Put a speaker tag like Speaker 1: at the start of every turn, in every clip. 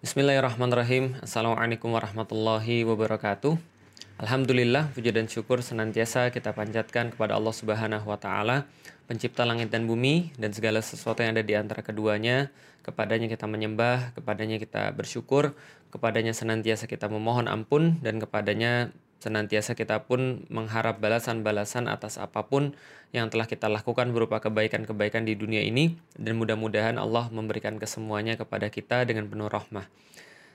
Speaker 1: Bismillahirrahmanirrahim. Assalamualaikum warahmatullahi wabarakatuh. Alhamdulillah, puji dan syukur senantiasa kita panjatkan kepada Allah Subhanahu wa taala, pencipta langit dan bumi dan segala sesuatu yang ada di antara keduanya. Kepadanya kita menyembah, kepadanya kita bersyukur, kepadanya senantiasa kita memohon ampun dan kepadanya senantiasa kita pun mengharap balasan-balasan atas apa pun yang telah kita lakukan berupa kebaikan-kebaikan di dunia ini. Dan mudah-mudahan Allah memberikan kesemuanya kepada kita dengan penuh rahmah.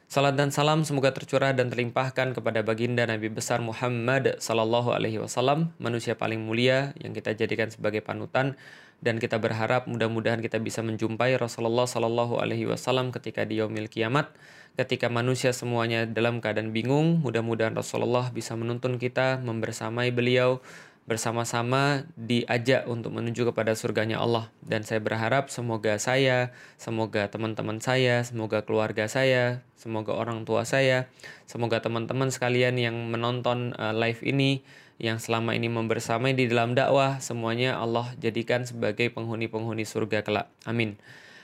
Speaker 1: Salat dan salam semoga tercurah dan terlimpahkan kepada baginda Nabi besar Muhammad sallallahu alaihi wasallam, manusia paling mulia yang kita jadikan sebagai panutan. Dan kita berharap mudah-mudahan kita bisa menjumpai Rasulullah sallallahu alaihi wasallam ketika di yaumil kiamat, ketika manusia semuanya dalam keadaan bingung, mudah-mudahan Rasulullah bisa menuntun kita membersamai beliau bersama-sama diajak untuk menuju kepada surganya Allah dan saya berharap semoga saya, semoga teman-teman saya, semoga keluarga saya, semoga orang tua saya, semoga teman-teman sekalian yang menonton uh, live ini yang selama ini membersamai di dalam dakwah semuanya Allah jadikan sebagai penghuni-penghuni surga kelak. Amin.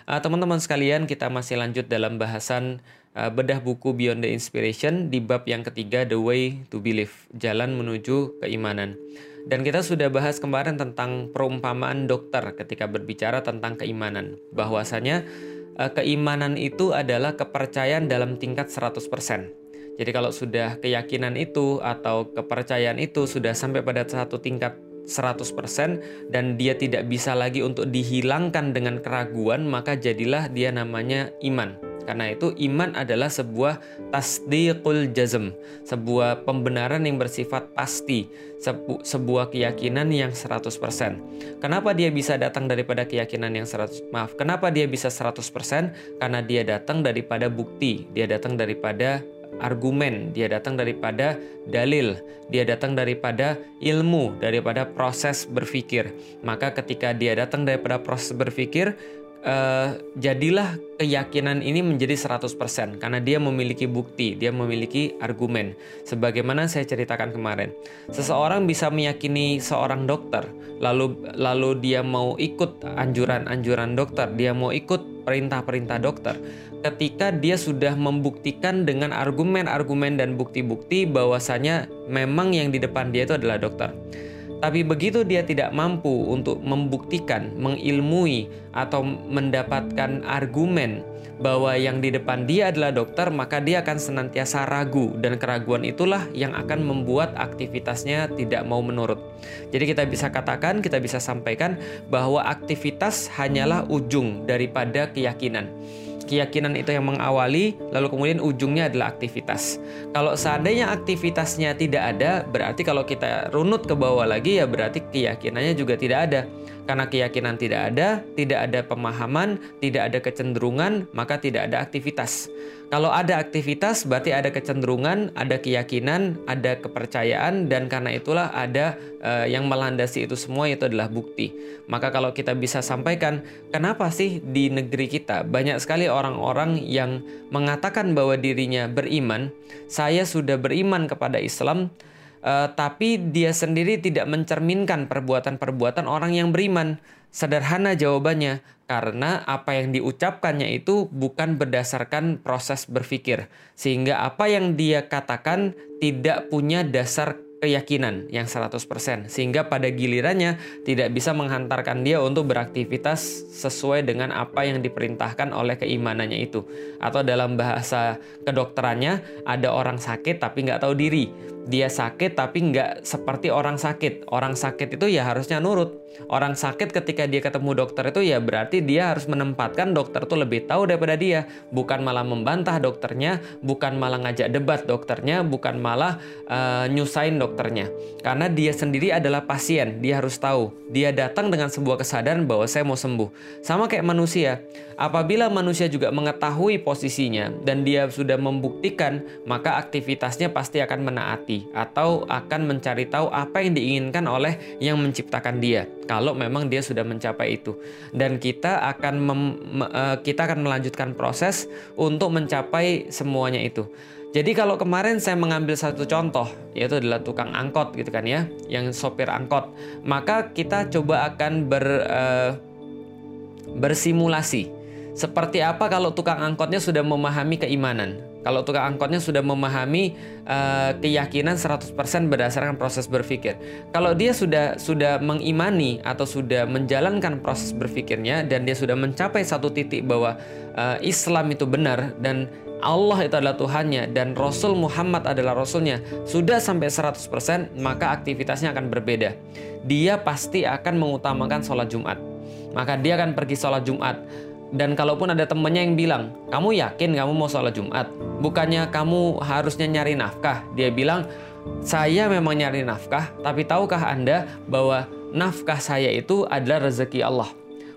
Speaker 1: Uh, teman-teman sekalian, kita masih lanjut dalam bahasan uh, bedah buku Beyond the Inspiration di bab yang ketiga The Way to Believe, jalan menuju keimanan. Dan kita sudah bahas kemarin tentang perumpamaan dokter ketika berbicara tentang keimanan. Bahwasanya eh, keimanan itu adalah kepercayaan dalam tingkat 100%. Jadi kalau sudah keyakinan itu atau kepercayaan itu sudah sampai pada satu tingkat 100% dan dia tidak bisa lagi untuk dihilangkan dengan keraguan, maka jadilah dia namanya iman. Karena itu iman adalah sebuah tasdiqul jazm, sebuah pembenaran yang bersifat pasti, sebu sebuah keyakinan yang 100%. Kenapa dia bisa datang daripada keyakinan yang 100 maaf, kenapa dia bisa 100%? Karena dia datang daripada bukti, dia datang daripada argumen, dia datang daripada dalil, dia datang daripada ilmu, daripada proses berpikir. Maka ketika dia datang daripada proses berpikir, uh, jadilah keyakinan ini menjadi 100% karena dia memiliki bukti, dia memiliki argumen. Sebagaimana saya ceritakan kemarin. Seseorang bisa meyakini seorang dokter, lalu lalu dia mau ikut anjuran-anjuran dokter, dia mau ikut perintah-perintah dokter. Ketika dia sudah membuktikan dengan argumen-argumen dan bukti-bukti bahwasanya memang yang di depan dia itu adalah dokter. Tapi begitu dia tidak mampu untuk membuktikan, mengilmui, atau mendapatkan argumen bahwa yang di depan dia adalah dokter, maka dia akan senantiasa ragu, dan keraguan itulah yang akan membuat aktivitasnya tidak mau menurut. Jadi, kita bisa katakan, kita bisa sampaikan bahwa aktivitas hanyalah ujung daripada keyakinan keyakinan itu yang mengawali, lalu kemudian ujungnya adalah aktivitas. Kalau seandainya aktivitasnya tidak ada, berarti kalau kita runut ke bawah lagi ya berarti keyakinannya juga tidak ada. Karena keyakinan tidak ada, tidak ada pemahaman, tidak ada kecenderungan, maka tidak ada aktivitas. Kalau ada aktivitas berarti ada kecenderungan, ada keyakinan, ada kepercayaan dan karena itulah ada uh, yang melandasi itu semua itu adalah bukti. Maka kalau kita bisa sampaikan, kenapa sih di negeri kita banyak sekali orang-orang yang mengatakan bahwa dirinya beriman, saya sudah beriman kepada Islam, uh, tapi dia sendiri tidak mencerminkan perbuatan-perbuatan orang yang beriman. Sederhana jawabannya, karena apa yang diucapkannya itu bukan berdasarkan proses berpikir, sehingga apa yang dia katakan tidak punya dasar keyakinan yang 100% sehingga pada gilirannya tidak bisa menghantarkan dia untuk beraktivitas sesuai dengan apa yang diperintahkan oleh keimanannya itu. Atau dalam bahasa kedokterannya ada orang sakit tapi nggak tahu diri dia sakit tapi nggak seperti orang sakit orang sakit itu ya harusnya nurut orang sakit ketika dia ketemu dokter itu ya berarti dia harus menempatkan dokter itu lebih tahu daripada dia bukan malah membantah dokternya bukan malah ngajak debat dokternya bukan malah uh, nyusahin dokter dokternya. Karena dia sendiri adalah pasien, dia harus tahu. Dia datang dengan sebuah kesadaran bahwa saya mau sembuh. Sama kayak manusia, apabila manusia juga mengetahui posisinya dan dia sudah membuktikan, maka aktivitasnya pasti akan menaati atau akan mencari tahu apa yang diinginkan oleh yang menciptakan dia. Kalau memang dia sudah mencapai itu. Dan kita akan mem, uh, kita akan melanjutkan proses untuk mencapai semuanya itu. Jadi kalau kemarin saya mengambil satu contoh, yaitu adalah tukang angkot gitu kan ya, yang sopir angkot, maka kita coba akan ber uh, bersimulasi. Seperti apa kalau tukang angkotnya sudah memahami keimanan? Kalau tukang angkotnya sudah memahami uh, keyakinan 100% berdasarkan proses berpikir. Kalau dia sudah sudah mengimani atau sudah menjalankan proses berpikirnya dan dia sudah mencapai satu titik bahwa uh, Islam itu benar dan Allah itu adalah Tuhannya dan Rasul Muhammad adalah Rasulnya sudah sampai 100% maka aktivitasnya akan berbeda. Dia pasti akan mengutamakan sholat Jumat. Maka dia akan pergi sholat Jumat dan kalaupun ada temennya yang bilang, kamu yakin kamu mau sholat Jumat? Bukannya kamu harusnya nyari nafkah? Dia bilang, saya memang nyari nafkah, tapi tahukah Anda bahwa nafkah saya itu adalah rezeki Allah?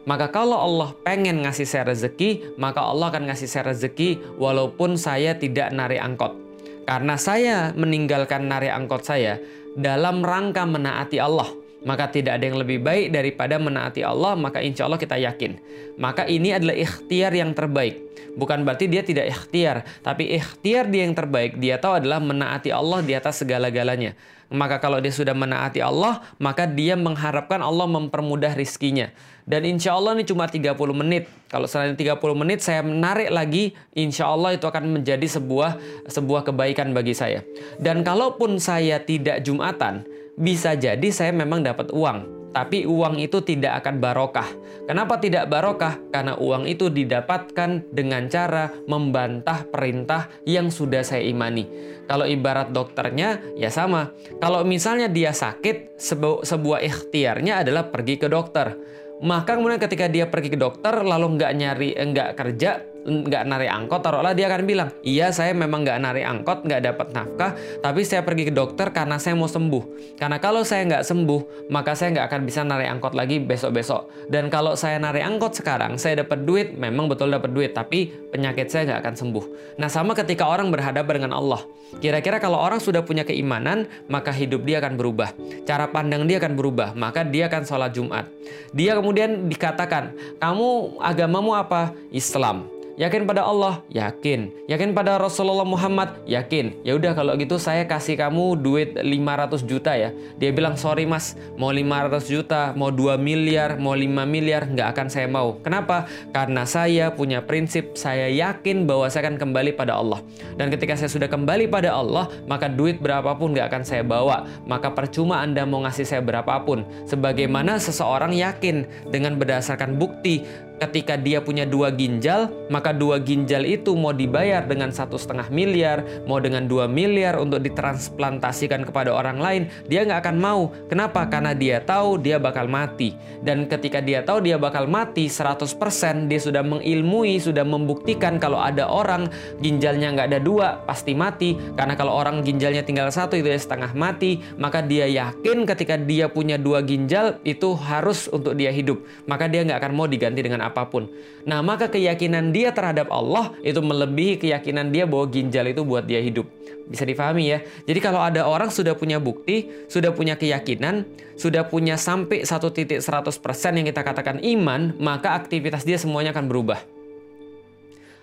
Speaker 1: Maka kalau Allah pengen ngasih saya rezeki, maka Allah akan ngasih saya rezeki walaupun saya tidak nari angkot. Karena saya meninggalkan nari angkot saya dalam rangka menaati Allah maka tidak ada yang lebih baik daripada menaati Allah, maka insya Allah kita yakin. Maka ini adalah ikhtiar yang terbaik. Bukan berarti dia tidak ikhtiar, tapi ikhtiar dia yang terbaik. Dia tahu adalah menaati Allah di atas segala-galanya. Maka kalau dia sudah menaati Allah, maka dia mengharapkan Allah mempermudah rizkinya. Dan insya Allah ini cuma 30 menit. Kalau selain 30 menit saya menarik lagi, insya Allah itu akan menjadi sebuah sebuah kebaikan bagi saya. Dan kalaupun saya tidak Jumatan, bisa jadi saya memang dapat uang, tapi uang itu tidak akan barokah. Kenapa tidak barokah? Karena uang itu didapatkan dengan cara membantah perintah yang sudah saya imani. Kalau ibarat dokternya, ya sama. Kalau misalnya dia sakit, sebu sebuah ikhtiarnya adalah pergi ke dokter. Maka kemudian ketika dia pergi ke dokter, lalu nggak nyari, nggak kerja, nggak narik angkot, taruhlah dia akan bilang, iya saya memang nggak narik angkot, nggak dapat nafkah, tapi saya pergi ke dokter karena saya mau sembuh. Karena kalau saya nggak sembuh, maka saya nggak akan bisa narik angkot lagi besok-besok. Dan kalau saya narik angkot sekarang, saya dapat duit, memang betul dapat duit, tapi penyakit saya nggak akan sembuh. Nah sama ketika orang berhadapan dengan Allah. Kira-kira kalau orang sudah punya keimanan, maka hidup dia akan berubah. Cara pandang dia akan berubah, maka dia akan sholat Jumat. Dia kemudian dikatakan, kamu agamamu apa? Islam. Yakin pada Allah? Yakin. Yakin pada Rasulullah Muhammad? Yakin. Ya udah kalau gitu saya kasih kamu duit 500 juta ya. Dia bilang, "Sorry Mas, mau 500 juta, mau 2 miliar, mau 5 miliar, nggak akan saya mau." Kenapa? Karena saya punya prinsip, saya yakin bahwa saya akan kembali pada Allah. Dan ketika saya sudah kembali pada Allah, maka duit berapapun nggak akan saya bawa. Maka percuma Anda mau ngasih saya berapapun. Sebagaimana seseorang yakin dengan berdasarkan bukti ketika dia punya dua ginjal, maka dua ginjal itu mau dibayar dengan satu setengah miliar, mau dengan dua miliar untuk ditransplantasikan kepada orang lain, dia nggak akan mau. Kenapa? Karena dia tahu dia bakal mati. Dan ketika dia tahu dia bakal mati 100%, dia sudah mengilmui, sudah membuktikan kalau ada orang ginjalnya nggak ada dua, pasti mati. Karena kalau orang ginjalnya tinggal satu itu ya setengah mati, maka dia yakin ketika dia punya dua ginjal itu harus untuk dia hidup. Maka dia nggak akan mau diganti dengan apa pun. Nah, maka keyakinan dia terhadap Allah itu melebihi keyakinan dia bahwa ginjal itu buat dia hidup. Bisa difahami ya. Jadi kalau ada orang sudah punya bukti, sudah punya keyakinan, sudah punya sampai satu titik 100% yang kita katakan iman, maka aktivitas dia semuanya akan berubah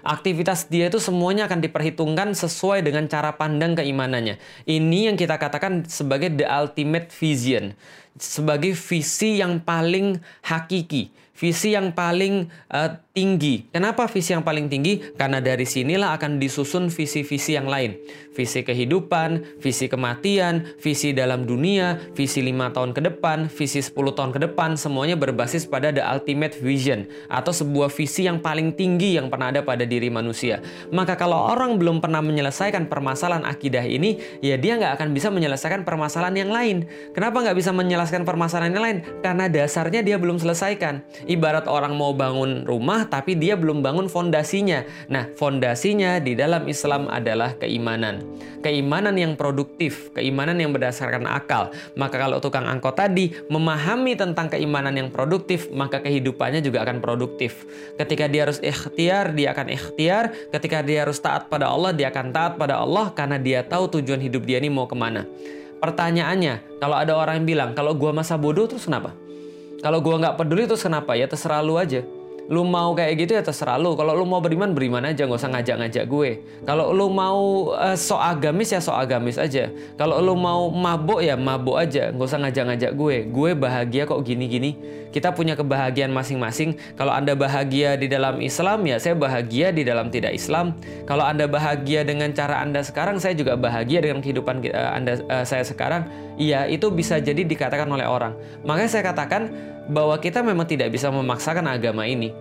Speaker 1: aktivitas dia itu semuanya akan diperhitungkan sesuai dengan cara pandang keimanannya. Ini yang kita katakan sebagai the ultimate vision, sebagai visi yang paling hakiki, visi yang paling uh, tinggi. Kenapa visi yang paling tinggi? Karena dari sinilah akan disusun visi-visi yang lain. Visi kehidupan, visi kematian, visi dalam dunia, visi lima tahun ke depan, visi 10 tahun ke depan, semuanya berbasis pada the ultimate vision atau sebuah visi yang paling tinggi yang pernah ada pada diri manusia. Maka kalau orang belum pernah menyelesaikan permasalahan akidah ini, ya dia nggak akan bisa menyelesaikan permasalahan yang lain. Kenapa nggak bisa menyelesaikan permasalahan yang lain? Karena dasarnya dia belum selesaikan. Ibarat orang mau bangun rumah, tapi dia belum bangun fondasinya. Nah, fondasinya di dalam Islam adalah keimanan. Keimanan yang produktif, keimanan yang berdasarkan akal. Maka kalau tukang angkot tadi memahami tentang keimanan yang produktif, maka kehidupannya juga akan produktif. Ketika dia harus ikhtiar, dia akan ikhtiar. Ketika dia harus taat pada Allah, dia akan taat pada Allah karena dia tahu tujuan hidup dia ini mau ke mana. Pertanyaannya, kalau ada orang yang bilang, kalau gua masa bodoh terus kenapa? Kalau gua nggak peduli terus kenapa? Ya terserah lu aja. lu mau kayak gitu ya terserah lu. Kalau lu mau beriman beriman aja nggak usah ngajak-ngajak gue. Kalau lu mau uh, so agamis ya so agamis aja. Kalau lu mau mabuk ya mabuk aja nggak usah ngajak-ngajak gue. Gue bahagia kok gini-gini. Kita punya kebahagiaan masing-masing. Kalau anda bahagia di dalam Islam ya saya bahagia di dalam tidak Islam. Kalau anda bahagia dengan cara anda sekarang saya juga bahagia dengan kehidupan uh, anda uh, saya sekarang iya itu bisa jadi dikatakan oleh orang makanya saya katakan bahwa kita memang tidak bisa memaksakan agama ini.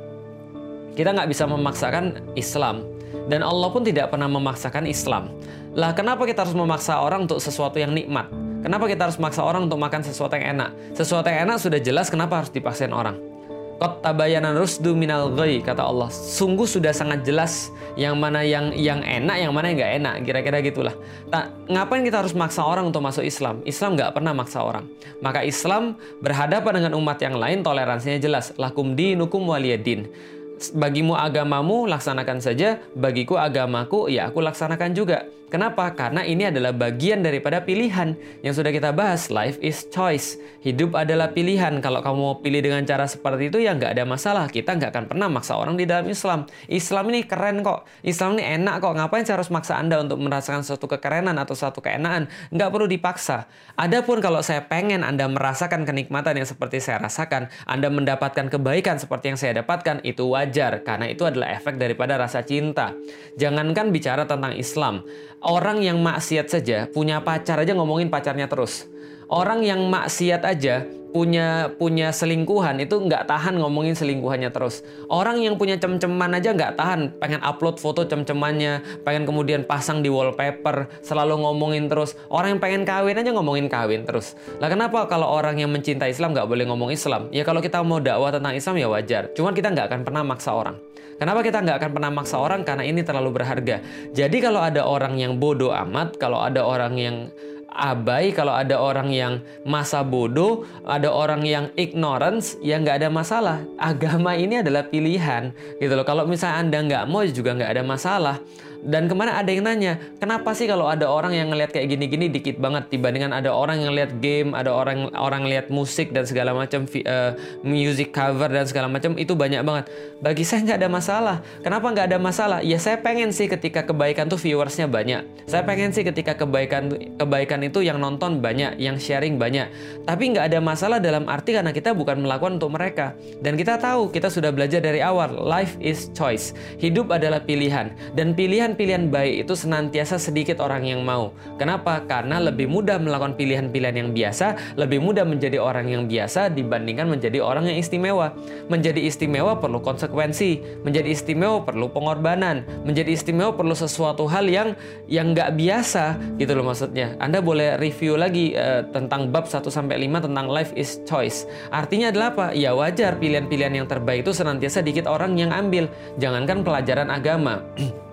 Speaker 1: Kita nggak bisa memaksakan Islam. Dan Allah pun tidak pernah memaksakan Islam. Lah kenapa kita harus memaksa orang untuk sesuatu yang nikmat? Kenapa kita harus memaksa orang untuk makan sesuatu yang enak? Sesuatu yang enak sudah jelas kenapa harus dipaksain orang? Kot tabayanan rusdu minal ghoi kata Allah. Sungguh sudah sangat jelas yang mana yang yang enak, yang mana yang nggak enak. Kira-kira gitulah. Nah, ngapain kita harus maksa orang untuk masuk Islam? Islam nggak pernah maksa orang. Maka Islam berhadapan dengan umat yang lain toleransinya jelas. Lakum dinukum waliyadin bagimu agamamu laksanakan saja, bagiku agamaku ya aku laksanakan juga. Kenapa? Karena ini adalah bagian daripada pilihan yang sudah kita bahas. Life is choice. Hidup adalah pilihan. Kalau kamu mau pilih dengan cara seperti itu ya nggak ada masalah. Kita nggak akan pernah maksa orang di dalam Islam. Islam ini keren kok. Islam ini enak kok. Ngapain saya harus maksa Anda untuk merasakan suatu kekerenan atau suatu keenaan? Nggak perlu dipaksa. Adapun kalau saya pengen Anda merasakan kenikmatan yang seperti saya rasakan, Anda mendapatkan kebaikan seperti yang saya dapatkan, itu wajar. Karena itu adalah efek daripada rasa cinta. Jangankan bicara tentang Islam Orang yang maksiat saja punya pacar aja ngomongin pacarnya terus. Orang yang maksiat aja punya punya selingkuhan itu nggak tahan ngomongin selingkuhannya terus. Orang yang punya cem-ceman aja nggak tahan pengen upload foto cem-cemannya, pengen kemudian pasang di wallpaper, selalu ngomongin terus. Orang yang pengen kawin aja ngomongin kawin terus. Lah kenapa kalau orang yang mencintai Islam nggak boleh ngomong Islam? Ya kalau kita mau dakwah tentang Islam ya wajar. Cuman kita nggak akan pernah maksa orang. Kenapa kita nggak akan pernah maksa orang? Karena ini terlalu berharga. Jadi kalau ada orang yang bodoh amat, kalau ada orang yang abai, kalau ada orang yang masa bodoh, ada orang yang ignorance, ya nggak ada masalah. Agama ini adalah pilihan, gitu loh. Kalau misalnya anda nggak mau juga nggak ada masalah. Dan ke mana ada yang nanya, kenapa sih kalau ada orang yang ngelihat kayak gini-gini dikit banget dibandingkan ada orang yang lihat game, ada orang orang lihat musik dan segala macam uh, music cover dan segala macam itu banyak banget. Bagi saya nggak ada masalah. Kenapa nggak ada masalah? Ya saya pengen sih ketika kebaikan tuh viewersnya banyak. Saya pengen sih ketika kebaikan kebaikan itu yang nonton banyak, yang sharing banyak. Tapi nggak ada masalah dalam arti karena kita bukan melakukan untuk mereka. Dan kita tahu kita sudah belajar dari awal, life is choice. Hidup adalah pilihan dan pilihan pilihan-pilihan baik itu senantiasa sedikit orang yang mau. Kenapa? Karena lebih mudah melakukan pilihan-pilihan yang biasa, lebih mudah menjadi orang yang biasa dibandingkan menjadi orang yang istimewa. Menjadi istimewa perlu konsekuensi, menjadi istimewa perlu pengorbanan, menjadi istimewa perlu sesuatu hal yang yang nggak biasa gitu loh maksudnya. Anda boleh review lagi uh, tentang bab 1 sampai 5 tentang life is choice. Artinya adalah apa? Ya wajar pilihan-pilihan yang terbaik itu senantiasa dikit orang yang ambil. Jangankan pelajaran agama.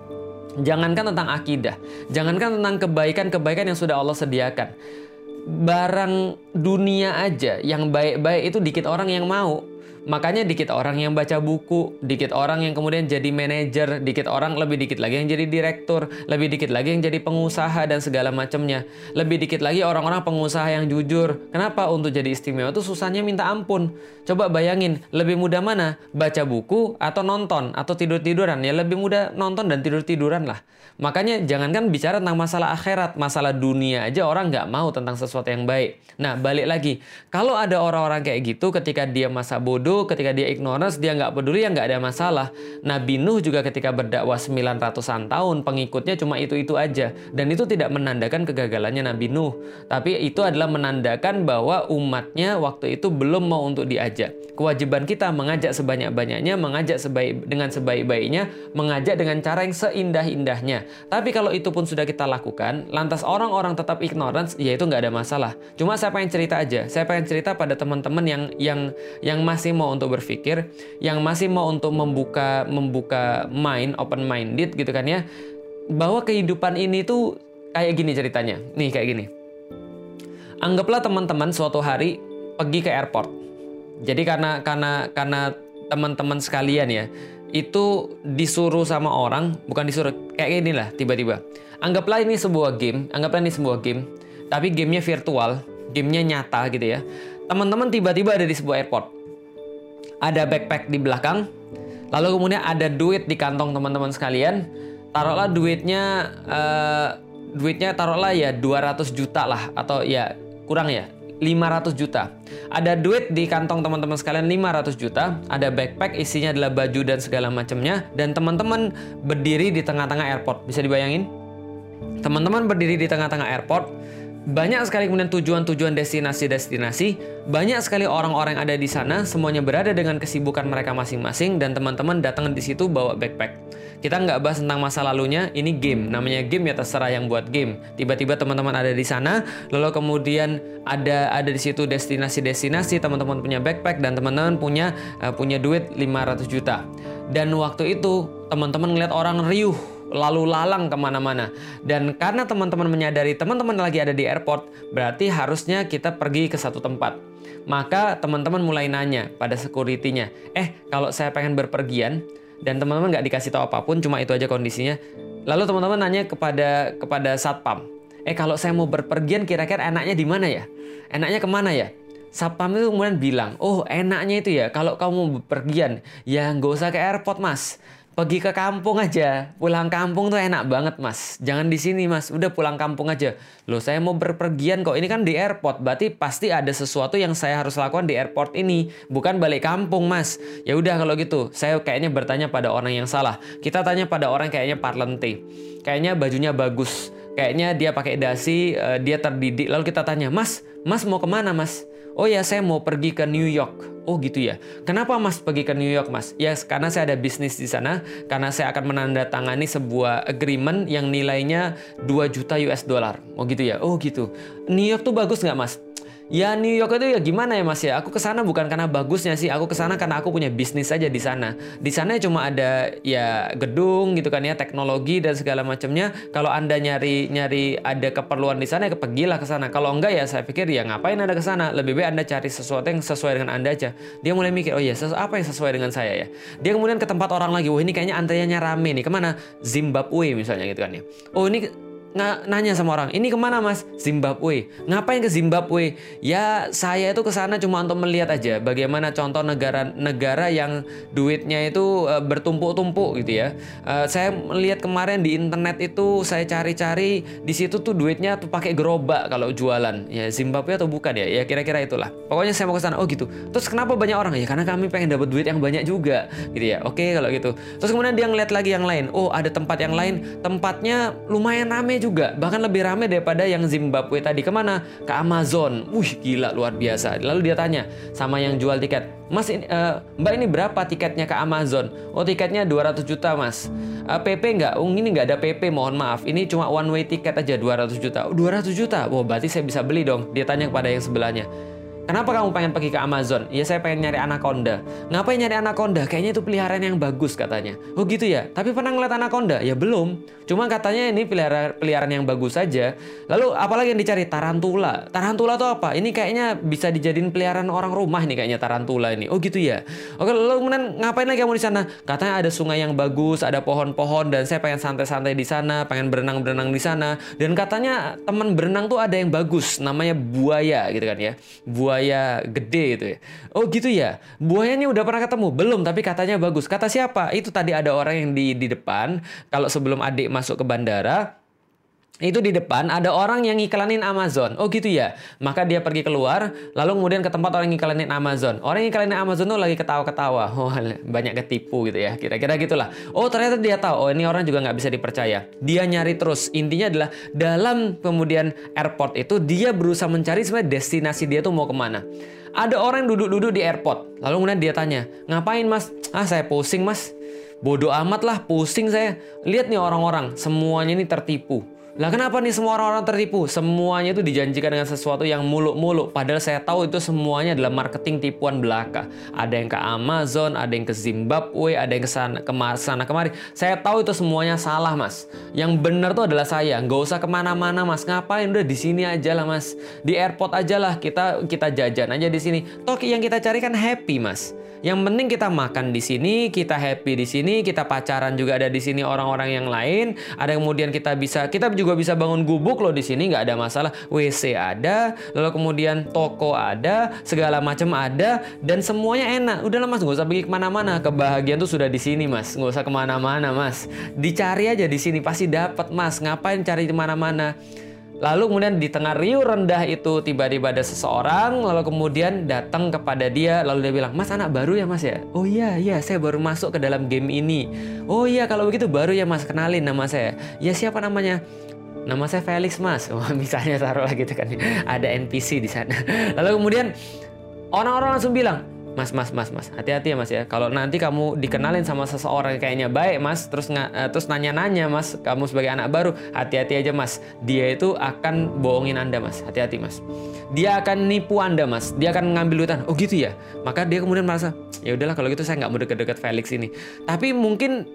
Speaker 1: Jangankan tentang akidah, jangankan tentang kebaikan-kebaikan yang sudah Allah sediakan. Barang dunia aja yang baik-baik itu dikit orang yang mau. Makanya dikit orang yang baca buku, dikit orang yang kemudian jadi manajer, dikit orang lebih dikit lagi yang jadi direktur, lebih dikit lagi yang jadi pengusaha dan segala macamnya. Lebih dikit lagi orang-orang pengusaha yang jujur. Kenapa untuk jadi istimewa itu susahnya minta ampun. Coba bayangin, lebih mudah mana? Baca buku atau nonton atau tidur-tiduran? Ya lebih mudah nonton dan tidur-tiduran lah. Makanya jangankan bicara tentang masalah akhirat, masalah dunia aja orang nggak mau tentang sesuatu yang baik. Nah balik lagi, kalau ada orang-orang kayak gitu ketika dia masa bodoh, ketika dia ignorance, dia nggak peduli, ya nggak ada masalah. Nabi Nuh juga ketika berdakwah 900-an tahun, pengikutnya cuma itu-itu aja. Dan itu tidak menandakan kegagalannya Nabi Nuh. Tapi itu adalah menandakan bahwa umatnya waktu itu belum mau untuk diajak. Kewajiban kita mengajak sebanyak-banyaknya, mengajak sebaik dengan sebaik-baiknya, mengajak dengan cara yang seindah-indahnya. Tapi kalau itu pun sudah kita lakukan, lantas orang-orang tetap ignorance, ya itu nggak ada masalah. Cuma saya pengen cerita aja. Saya pengen cerita pada teman-teman yang yang yang masih mau untuk berpikir, yang masih mau untuk membuka membuka mind, open minded gitu kan ya, bahwa kehidupan ini tuh kayak gini ceritanya. Nih kayak gini. Anggaplah teman-teman suatu hari pergi ke airport. Jadi karena karena karena teman-teman sekalian ya, itu disuruh sama orang, bukan disuruh kayak gini lah tiba-tiba. Anggaplah ini sebuah game, anggaplah ini sebuah game, tapi gamenya virtual, gamenya nyata gitu ya. Teman-teman tiba-tiba ada di sebuah airport ada backpack di belakang, Lalu kemudian ada duit di kantong teman-teman sekalian. Taruhlah duitnya uh, duitnya taruhlah ya 200 juta lah atau ya kurang ya 500 juta. Ada duit di kantong teman-teman sekalian 500 juta, ada backpack isinya adalah baju dan segala macamnya dan teman-teman berdiri di tengah-tengah airport. Bisa dibayangin? Teman-teman berdiri di tengah-tengah airport, banyak sekali kemudian tujuan-tujuan destinasi-destinasi, banyak sekali orang-orang yang ada di sana, semuanya berada dengan kesibukan mereka masing-masing dan teman-teman datang di situ bawa backpack. Kita nggak bahas tentang masa lalunya, ini game. Namanya game ya terserah yang buat game. Tiba-tiba teman-teman ada di sana, lalu kemudian ada ada di situ destinasi-destinasi, teman-teman punya backpack dan teman-teman punya uh, punya duit 500 juta. Dan waktu itu teman-teman ngeliat orang riuh lalu lalang ke mana-mana. Dan karena teman-teman menyadari teman-teman lagi ada di airport, berarti harusnya kita pergi ke satu tempat. Maka teman-teman mulai nanya pada security-nya, eh kalau saya pengen berpergian, dan teman-teman nggak dikasih tahu apa pun, cuma itu aja kondisinya. Lalu teman-teman nanya kepada kepada satpam, eh kalau saya mau berpergian kira-kira enaknya di mana ya? Enaknya ke mana ya? Satpam itu kemudian bilang, oh enaknya itu ya kalau kamu mau berpergian, ya nggak usah ke airport mas pergi ke kampung aja. Pulang kampung tuh enak banget, Mas. Jangan di sini, Mas. Udah pulang kampung aja. Loh, saya mau berpergian kok. Ini kan di airport. Berarti pasti ada sesuatu yang saya harus lakukan di airport ini, bukan balik kampung, Mas. Ya udah kalau gitu. Saya kayaknya bertanya pada orang yang salah. Kita tanya pada orang kayaknya parlente. Kayaknya bajunya bagus. Kayaknya dia pakai dasi, uh, dia terdidik. Lalu kita tanya, "Mas, Mas mau ke mana, Mas?" Oh ya, saya mau pergi ke New York. Oh gitu ya. Kenapa Mas pergi ke New York Mas? Ya karena saya ada bisnis di sana. Karena saya akan menandatangani sebuah agreement yang nilainya 2 juta US dollar. Oh gitu ya. Oh gitu. New York tuh bagus nggak Mas? Ya New York itu ya gimana ya Mas ya? Aku ke sana bukan karena bagusnya sih. Aku ke sana karena aku punya bisnis aja di sana. Di sana cuma ada ya gedung gitu kan ya, teknologi dan segala macamnya. Kalau Anda nyari nyari ada keperluan di sana ya pergilah ke sana. Kalau enggak ya saya pikir ya ngapain Anda ke sana? Lebih baik Anda cari sesuatu yang sesuai dengan Anda aja. Dia mulai mikir, "Oh ya, apa yang sesuai dengan saya ya?" Dia kemudian ke tempat orang lagi. "Wah, ini kayaknya antriannya rame nih. Ke mana? Zimbabwe misalnya gitu kan ya. Oh, ini nanya sama orang, ini ke mana mas? Zimbabwe. Ngapain ke Zimbabwe? Ya saya itu ke sana cuma untuk melihat aja bagaimana contoh negara-negara yang duitnya itu uh, bertumpuk-tumpuk gitu ya. Uh, saya melihat kemarin di internet itu saya cari-cari di situ tuh duitnya tuh pakai gerobak kalau jualan. Ya Zimbabwe atau bukan ya? Ya kira-kira itulah. Pokoknya saya mau ke sana. Oh gitu. Terus kenapa banyak orang? Ya karena kami pengen dapat duit yang banyak juga gitu ya. Oke kalau gitu. Terus kemudian dia ngeliat lagi yang lain. Oh ada tempat yang lain. Tempatnya lumayan rame juga, bahkan lebih rame daripada yang Zimbabwe tadi. Ke mana? Ke Amazon. Wih, gila luar biasa. Lalu dia tanya sama yang jual tiket, Mas, ini, uh, Mbak ini berapa tiketnya ke Amazon? Oh, tiketnya 200 juta, Mas. Uh, eh, PP nggak? Oh, ini nggak ada PP, mohon maaf. Ini cuma one way tiket aja 200 juta. Oh, 200 juta? Wah, berarti saya bisa beli dong. Dia tanya kepada yang sebelahnya. Kenapa kamu pengen pergi ke Amazon? Ya saya pengen nyari anaconda. Ngapain nyari anaconda? Kayaknya itu peliharaan yang bagus katanya. Oh gitu ya. Tapi pernah ngeliat anaconda? Ya belum. Cuma katanya ini pelihara, peliharaan yang bagus saja. Lalu apalagi yang dicari? Tarantula. Tarantula itu apa? Ini kayaknya bisa dijadiin peliharaan orang rumah nih kayaknya tarantula ini. Oh gitu ya. Oke lalu kemudian ngapain lagi kamu di sana? Katanya ada sungai yang bagus, ada pohon-pohon dan saya pengen santai-santai di sana, pengen berenang-berenang di sana. Dan katanya teman berenang tuh ada yang bagus, namanya buaya gitu kan ya. Buaya buaya gede itu ya. Oh gitu ya. Buayanya udah pernah ketemu? Belum, tapi katanya bagus. Kata siapa? Itu tadi ada orang yang di di depan kalau sebelum adik masuk ke bandara itu di depan ada orang yang iklanin Amazon. Oh gitu ya. Maka dia pergi keluar, lalu kemudian ke tempat orang yang iklanin Amazon. Orang yang iklanin Amazon tuh lagi ketawa-ketawa. Oh banyak ketipu gitu ya. Kira-kira gitulah. Oh ternyata dia tahu. Oh ini orang juga nggak bisa dipercaya. Dia nyari terus. Intinya adalah dalam kemudian airport itu dia berusaha mencari sebenarnya destinasi dia tuh mau ke mana. Ada orang duduk-duduk di airport. Lalu kemudian dia tanya, ngapain mas? Ah saya pusing mas. Bodoh amat lah, pusing saya. Lihat nih orang-orang, semuanya ini tertipu lah kenapa nih semua orang-orang tertipu? Semuanya itu dijanjikan dengan sesuatu yang muluk-muluk. Padahal saya tahu itu semuanya adalah marketing tipuan belaka. Ada yang ke Amazon, ada yang ke Zimbabwe, ada yang ke sana, ke sana kemari. Saya tahu itu semuanya salah mas. Yang benar tuh adalah saya. Nggak usah ke mana-mana mas. Ngapain? Udah di sini aja lah mas. Di airport aja lah kita kita jajan aja di sini. Toh yang kita cari kan happy mas. Yang penting kita makan di sini, kita happy di sini, kita pacaran juga ada di sini orang-orang yang lain. Ada kemudian kita bisa, kita juga juga bisa bangun gubuk loh di sini nggak ada masalah. WC ada, lalu kemudian toko ada, segala macam ada dan semuanya enak. Udahlah mas, nggak usah pergi ke mana-mana. Kebahagiaan tuh sudah di sini mas, nggak usah ke mana-mana mas. Dicari aja di sini pasti dapat mas. Ngapain cari di mana-mana? Lalu kemudian di tengah riuh rendah itu tiba-tiba ada seseorang lalu kemudian datang kepada dia lalu dia bilang, "Mas anak baru ya Mas ya?" "Oh iya, iya, saya baru masuk ke dalam game ini." "Oh iya, kalau begitu baru ya Mas, kenalin nama saya." "Ya siapa namanya?" Nama saya Felix Mas. Oh, misalnya taruh lagi gitu kan. Ada NPC di sana. Lalu kemudian orang-orang langsung bilang, Mas, mas, mas, mas, hati-hati ya mas ya. Kalau nanti kamu dikenalin sama seseorang kayaknya baik mas, terus nggak, uh, terus nanya-nanya mas, kamu sebagai anak baru, hati-hati aja mas. Dia itu akan bohongin anda mas, hati-hati mas. Dia akan nipu anda mas, dia akan ngambil duitan. Oh gitu ya. Maka dia kemudian merasa, ya udahlah kalau gitu saya nggak mau deket-deket Felix ini. Tapi mungkin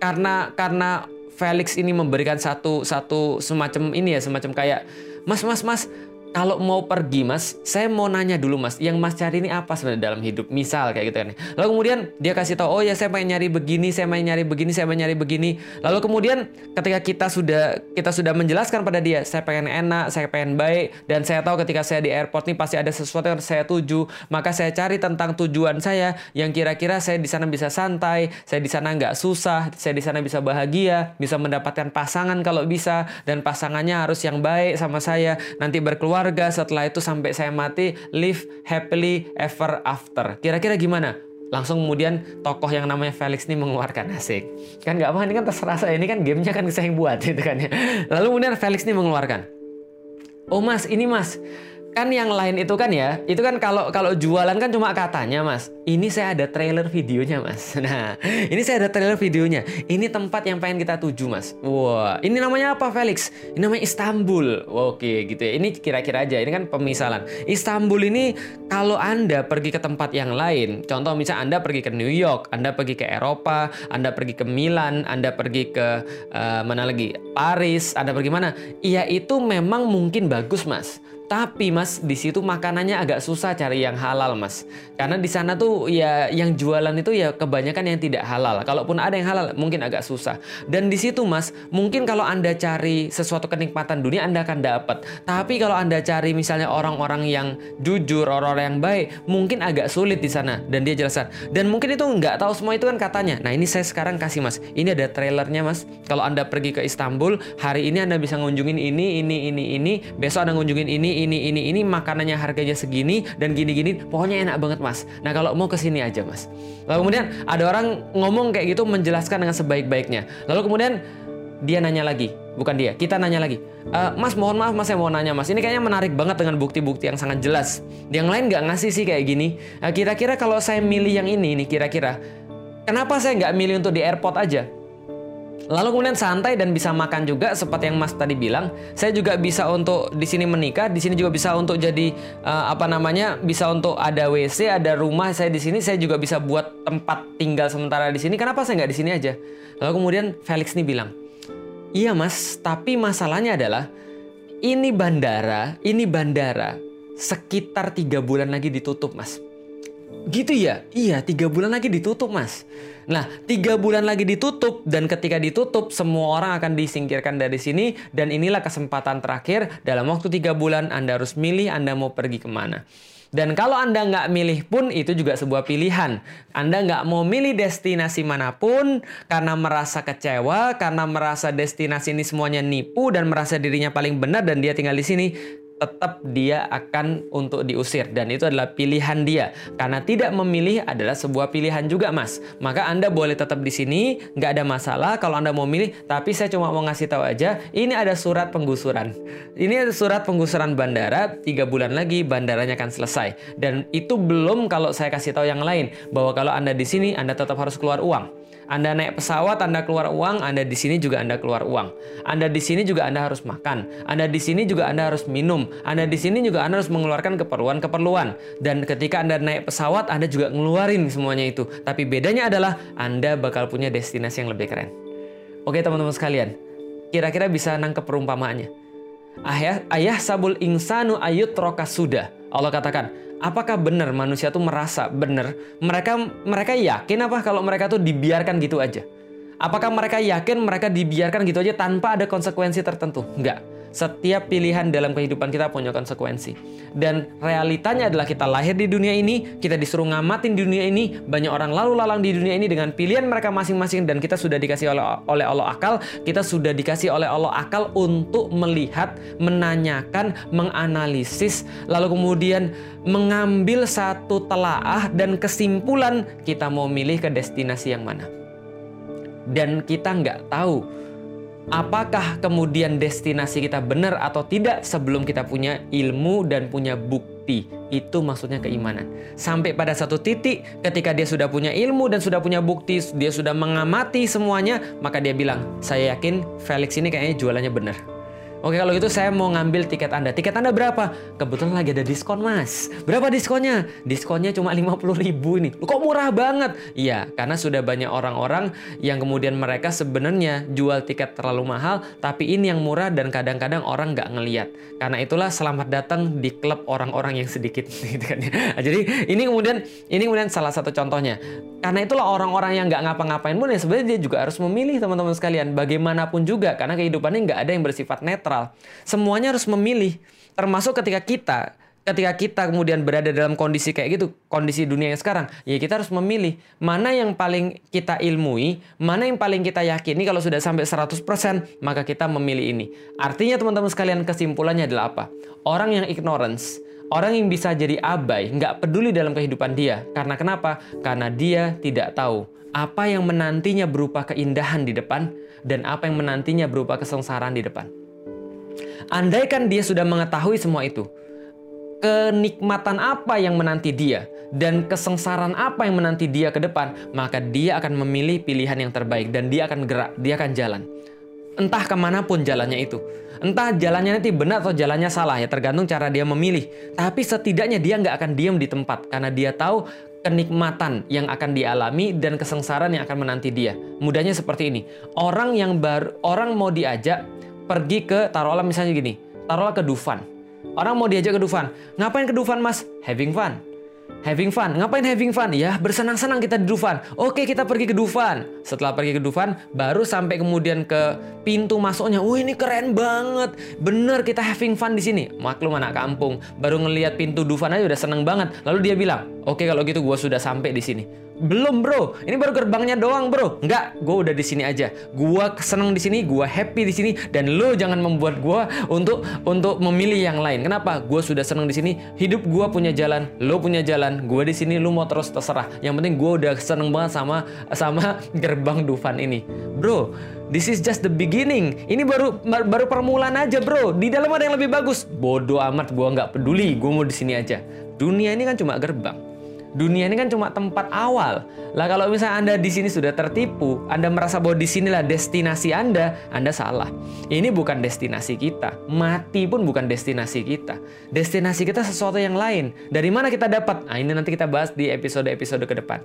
Speaker 1: karena karena Felix ini memberikan satu satu semacam ini ya semacam kayak mas mas mas kalau mau pergi mas, saya mau nanya dulu mas, yang mas cari ini apa sebenarnya dalam hidup? Misal kayak gitu kan. Lalu kemudian dia kasih tahu, oh ya saya pengen nyari begini, saya pengen nyari begini, saya pengen nyari begini. Lalu kemudian ketika kita sudah kita sudah menjelaskan pada dia, saya pengen enak, saya pengen baik, dan saya tahu ketika saya di airport ini pasti ada sesuatu yang saya tuju, maka saya cari tentang tujuan saya yang kira-kira saya di sana bisa santai, saya di sana nggak susah, saya di sana bisa bahagia, bisa mendapatkan pasangan kalau bisa, dan pasangannya harus yang baik sama saya, nanti berkeluar keluarga setelah itu sampai saya mati live happily ever after. Kira-kira gimana? Langsung kemudian tokoh yang namanya Felix ini mengeluarkan asik. Kan nggak apa ini kan terserah ini kan gamenya kan saya yang buat gitu kan ya. Lalu kemudian Felix ini mengeluarkan. Oh mas, ini mas, kan yang lain itu kan ya itu kan kalau kalau jualan kan cuma katanya mas. Ini saya ada trailer videonya mas. Nah ini saya ada trailer videonya. Ini tempat yang pengen kita tuju mas. Wah ini namanya apa Felix? Ini namanya Istanbul. Oke gitu ya. Ini kira-kira aja ini kan pemisalan. Istanbul ini kalau anda pergi ke tempat yang lain contoh misalnya anda pergi ke New York anda pergi ke Eropa anda pergi ke Milan anda pergi ke uh, mana lagi? Paris anda pergi mana? Iya itu memang mungkin bagus mas tapi mas di situ makanannya agak susah cari yang halal mas, karena di sana tuh ya yang jualan itu ya kebanyakan yang tidak halal. Kalaupun ada yang halal mungkin agak susah. Dan di situ mas mungkin kalau anda cari sesuatu kenikmatan dunia anda akan dapat. Tapi kalau anda cari misalnya orang-orang yang jujur, orang-orang yang baik, mungkin agak sulit di sana. Dan dia jelaskan. Dan mungkin itu nggak tahu semua itu kan katanya. Nah ini saya sekarang kasih mas. Ini ada trailernya mas. Kalau anda pergi ke Istanbul hari ini anda bisa ngunjungin ini, ini, ini, ini. Besok anda ngunjungin ini, ini ini ini makanannya harganya segini dan gini-gini pokoknya enak banget mas. Nah kalau mau ke sini aja mas. Lalu kemudian ada orang ngomong kayak gitu menjelaskan dengan sebaik-baiknya. Lalu kemudian dia nanya lagi bukan dia kita nanya lagi. E, mas mohon maaf mas saya mau nanya mas. Ini kayaknya menarik banget dengan bukti-bukti yang sangat jelas. Yang lain nggak ngasih sih kayak gini. Nah, kira-kira kalau saya milih yang ini nih kira-kira kenapa saya nggak milih untuk di airport aja Lalu kemudian santai dan bisa makan juga seperti yang Mas tadi bilang. Saya juga bisa untuk di sini menikah, di sini juga bisa untuk jadi uh, apa namanya? bisa untuk ada WC, ada rumah saya di sini, saya juga bisa buat tempat tinggal sementara di sini. Kenapa saya nggak di sini aja? Lalu kemudian Felix nih bilang, "Iya, Mas, tapi masalahnya adalah ini bandara, ini bandara sekitar tiga bulan lagi ditutup, Mas." Gitu ya? Iya, tiga bulan lagi ditutup, Mas. Nah, tiga bulan lagi ditutup dan ketika ditutup semua orang akan disingkirkan dari sini dan inilah kesempatan terakhir dalam waktu tiga bulan Anda harus milih Anda mau pergi ke mana. Dan kalau Anda nggak milih pun itu juga sebuah pilihan. Anda nggak mau milih destinasi mana pun karena merasa kecewa, karena merasa destinasi ini semuanya nipu dan merasa dirinya paling benar dan dia tinggal di sini tetap dia akan untuk diusir. Dan itu adalah pilihan dia. Karena tidak memilih adalah sebuah pilihan juga mas. Maka anda boleh tetap di sini nggak ada masalah kalau anda mau milih. Tapi saya cuma mau ngasih tahu aja ini ada surat penggusuran. Ini ada surat penggusuran bandara tiga bulan lagi bandaranya akan selesai. Dan itu belum kalau saya kasih tahu yang lain bahwa kalau anda di sini anda tetap harus keluar uang. Anda naik pesawat, Anda keluar uang, Anda di sini juga Anda keluar uang. Anda di sini juga Anda harus makan. Anda di sini juga Anda harus minum. Anda di sini juga Anda harus mengeluarkan keperluan-keperluan. Dan ketika Anda naik pesawat, Anda juga ngeluarin semuanya itu. Tapi bedanya adalah Anda bakal punya destinasi yang lebih keren. Oke teman-teman sekalian, kira-kira bisa nangkep perumpamaannya. Ayah, ayah sabul insanu ayut roka sudah. Allah katakan, apakah benar manusia tuh merasa benar? Mereka mereka yakin apa kalau mereka tuh dibiarkan gitu aja? Apakah mereka yakin mereka dibiarkan gitu aja tanpa ada konsekuensi tertentu? Enggak. Setiap pilihan dalam kehidupan kita punya konsekuensi. Dan realitanya adalah kita lahir di dunia ini, kita disuruh ngamatin dunia ini, banyak orang lalu lalang di dunia ini dengan pilihan mereka masing-masing dan kita sudah dikasih oleh oleh Allah akal, kita sudah dikasih oleh Allah akal untuk melihat, menanyakan, menganalisis, lalu kemudian mengambil satu telaah dan kesimpulan kita mau milih ke destinasi yang mana. Dan kita nggak tahu apakah kemudian destinasi kita benar atau tidak sebelum kita punya ilmu dan punya bukti. Itu maksudnya keimanan. Sampai pada satu titik ketika dia sudah punya ilmu dan sudah punya bukti, dia sudah mengamati semuanya, maka dia bilang, "Saya yakin Felix ini kayaknya jualannya benar." Oke kalau gitu saya mau ngambil tiket Anda. Tiket Anda berapa? Kebetulan lagi ada diskon mas. Berapa diskonnya? Diskonnya cuma 50 ribu ini. Kok murah banget? Iya karena sudah banyak orang-orang yang kemudian mereka sebenarnya jual tiket terlalu mahal. Tapi ini yang murah dan kadang-kadang orang nggak ngeliat. Karena itulah selamat datang di klub orang-orang yang sedikit. Gitu kan ya. Jadi ini kemudian ini kemudian salah satu contohnya. Karena itulah orang-orang yang nggak ngapa-ngapain pun ya sebenarnya dia juga harus memilih teman-teman sekalian. Bagaimanapun juga karena kehidupannya nggak ada yang bersifat netral netral. Semuanya harus memilih. Termasuk ketika kita ketika kita kemudian berada dalam kondisi kayak gitu, kondisi dunia yang sekarang, ya kita harus memilih mana yang paling kita ilmui, mana yang paling kita yakini kalau sudah sampai 100%, maka kita memilih ini. Artinya teman-teman sekalian kesimpulannya adalah apa? Orang yang ignorance, orang yang bisa jadi abai, nggak peduli dalam kehidupan dia. Karena kenapa? Karena dia tidak tahu apa yang menantinya berupa keindahan di depan dan apa yang menantinya berupa kesengsaraan di depan. Andaikan dia sudah mengetahui semua itu, kenikmatan apa yang menanti dia dan kesengsaraan apa yang menanti dia ke depan, maka dia akan memilih pilihan yang terbaik dan dia akan gerak, dia akan jalan. Entah ke mana pun jalannya itu. Entah jalannya nanti benar atau jalannya salah ya tergantung cara dia memilih. Tapi setidaknya dia nggak akan diam di tempat karena dia tahu kenikmatan yang akan dialami dan kesengsaraan yang akan menanti dia. Mudahnya seperti ini. Orang yang baru orang mau diajak pergi ke taruhlah misalnya gini, taruhlah ke Dufan. Orang mau diajak ke Dufan. Ngapain ke Dufan, Mas? Having fun. Having fun. Ngapain having fun? Ya, bersenang-senang kita di Dufan. Oke, kita pergi ke Dufan. Setelah pergi ke Dufan, baru sampai kemudian ke pintu masuknya. Wah, ini keren banget. Bener kita having fun di sini. Maklum anak kampung, baru ngelihat pintu Dufan aja udah seneng banget. Lalu dia bilang, "Oke, kalau gitu gue sudah sampai di sini." Belum bro, ini baru gerbangnya doang bro. Enggak, gue udah di sini aja. Gue seneng di sini, gue happy di sini, dan lo jangan membuat gue untuk untuk memilih yang lain. Kenapa? Gue sudah seneng di sini. Hidup gue punya jalan, lo punya jalan. Gue di sini, lo mau terus terserah. Yang penting gue udah seneng banget sama sama gerbang Dufan ini, bro. This is just the beginning. Ini baru baru permulaan aja, bro. Di dalam ada yang lebih bagus. Bodoh amat, gue nggak peduli. Gue mau di sini aja. Dunia ini kan cuma gerbang. Dunia ini kan cuma tempat awal. Lah kalau misalnya Anda di sini sudah tertipu, Anda merasa bahwa di sinilah destinasi Anda, Anda salah. Ini bukan destinasi kita. Mati pun bukan destinasi kita. Destinasi kita sesuatu yang lain. Dari mana kita dapat? Nah, ini nanti kita bahas di episode-episode ke depan.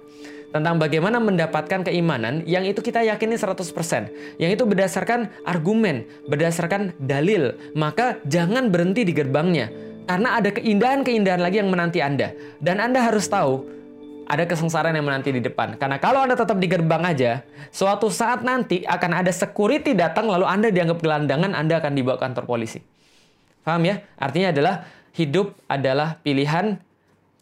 Speaker 1: Tentang bagaimana mendapatkan keimanan yang itu kita yakini 100%. Yang itu berdasarkan argumen, berdasarkan dalil. Maka jangan berhenti di gerbangnya karena ada keindahan-keindahan lagi yang menanti Anda. Dan Anda harus tahu, ada kesengsaraan yang menanti di depan. Karena kalau Anda tetap di gerbang aja, suatu saat nanti akan ada security datang lalu Anda dianggap gelandangan, Anda akan dibawa kantor polisi. Paham ya? Artinya adalah hidup adalah pilihan,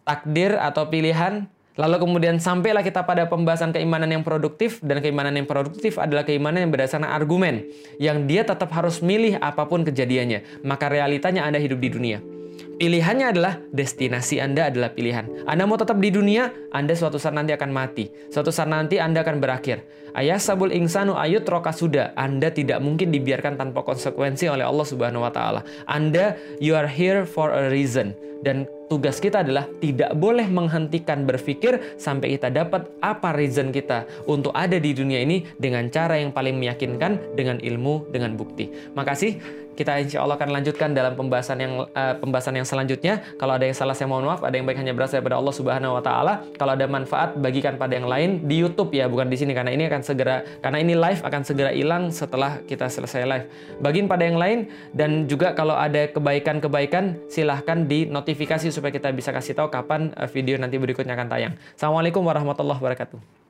Speaker 1: takdir atau pilihan, lalu kemudian sampailah kita pada pembahasan keimanan yang produktif, dan keimanan yang produktif adalah keimanan yang berdasarkan argumen, yang dia tetap harus milih apa pun kejadiannya. Maka realitanya Anda hidup di dunia. Pilihannya adalah destinasi Anda adalah pilihan. Anda mau tetap di dunia, Anda suatu saat nanti akan mati. Suatu saat nanti Anda akan berakhir. Ayah sabul insanu ayut roka sudah. Anda tidak mungkin dibiarkan tanpa konsekuensi oleh Allah Subhanahu wa taala. Anda you are here for a reason dan tugas kita adalah tidak boleh menghentikan berpikir sampai kita dapat apa reason kita untuk ada di dunia ini dengan cara yang paling meyakinkan dengan ilmu dengan bukti. Makasih kita insya Allah akan lanjutkan dalam pembahasan yang uh, pembahasan yang selanjutnya. Kalau ada yang salah saya mohon maaf, ada yang baik hanya berasal daripada Allah Subhanahu wa taala. Kalau ada manfaat bagikan pada yang lain di YouTube ya, bukan di sini karena ini akan segera karena ini live akan segera hilang setelah kita selesai live. Bagiin pada yang lain dan juga kalau ada kebaikan-kebaikan silahkan di notifikasi supaya kita bisa kasih tahu kapan eh, video nanti berikutnya akan tayang. Assalamualaikum warahmatullahi wabarakatuh.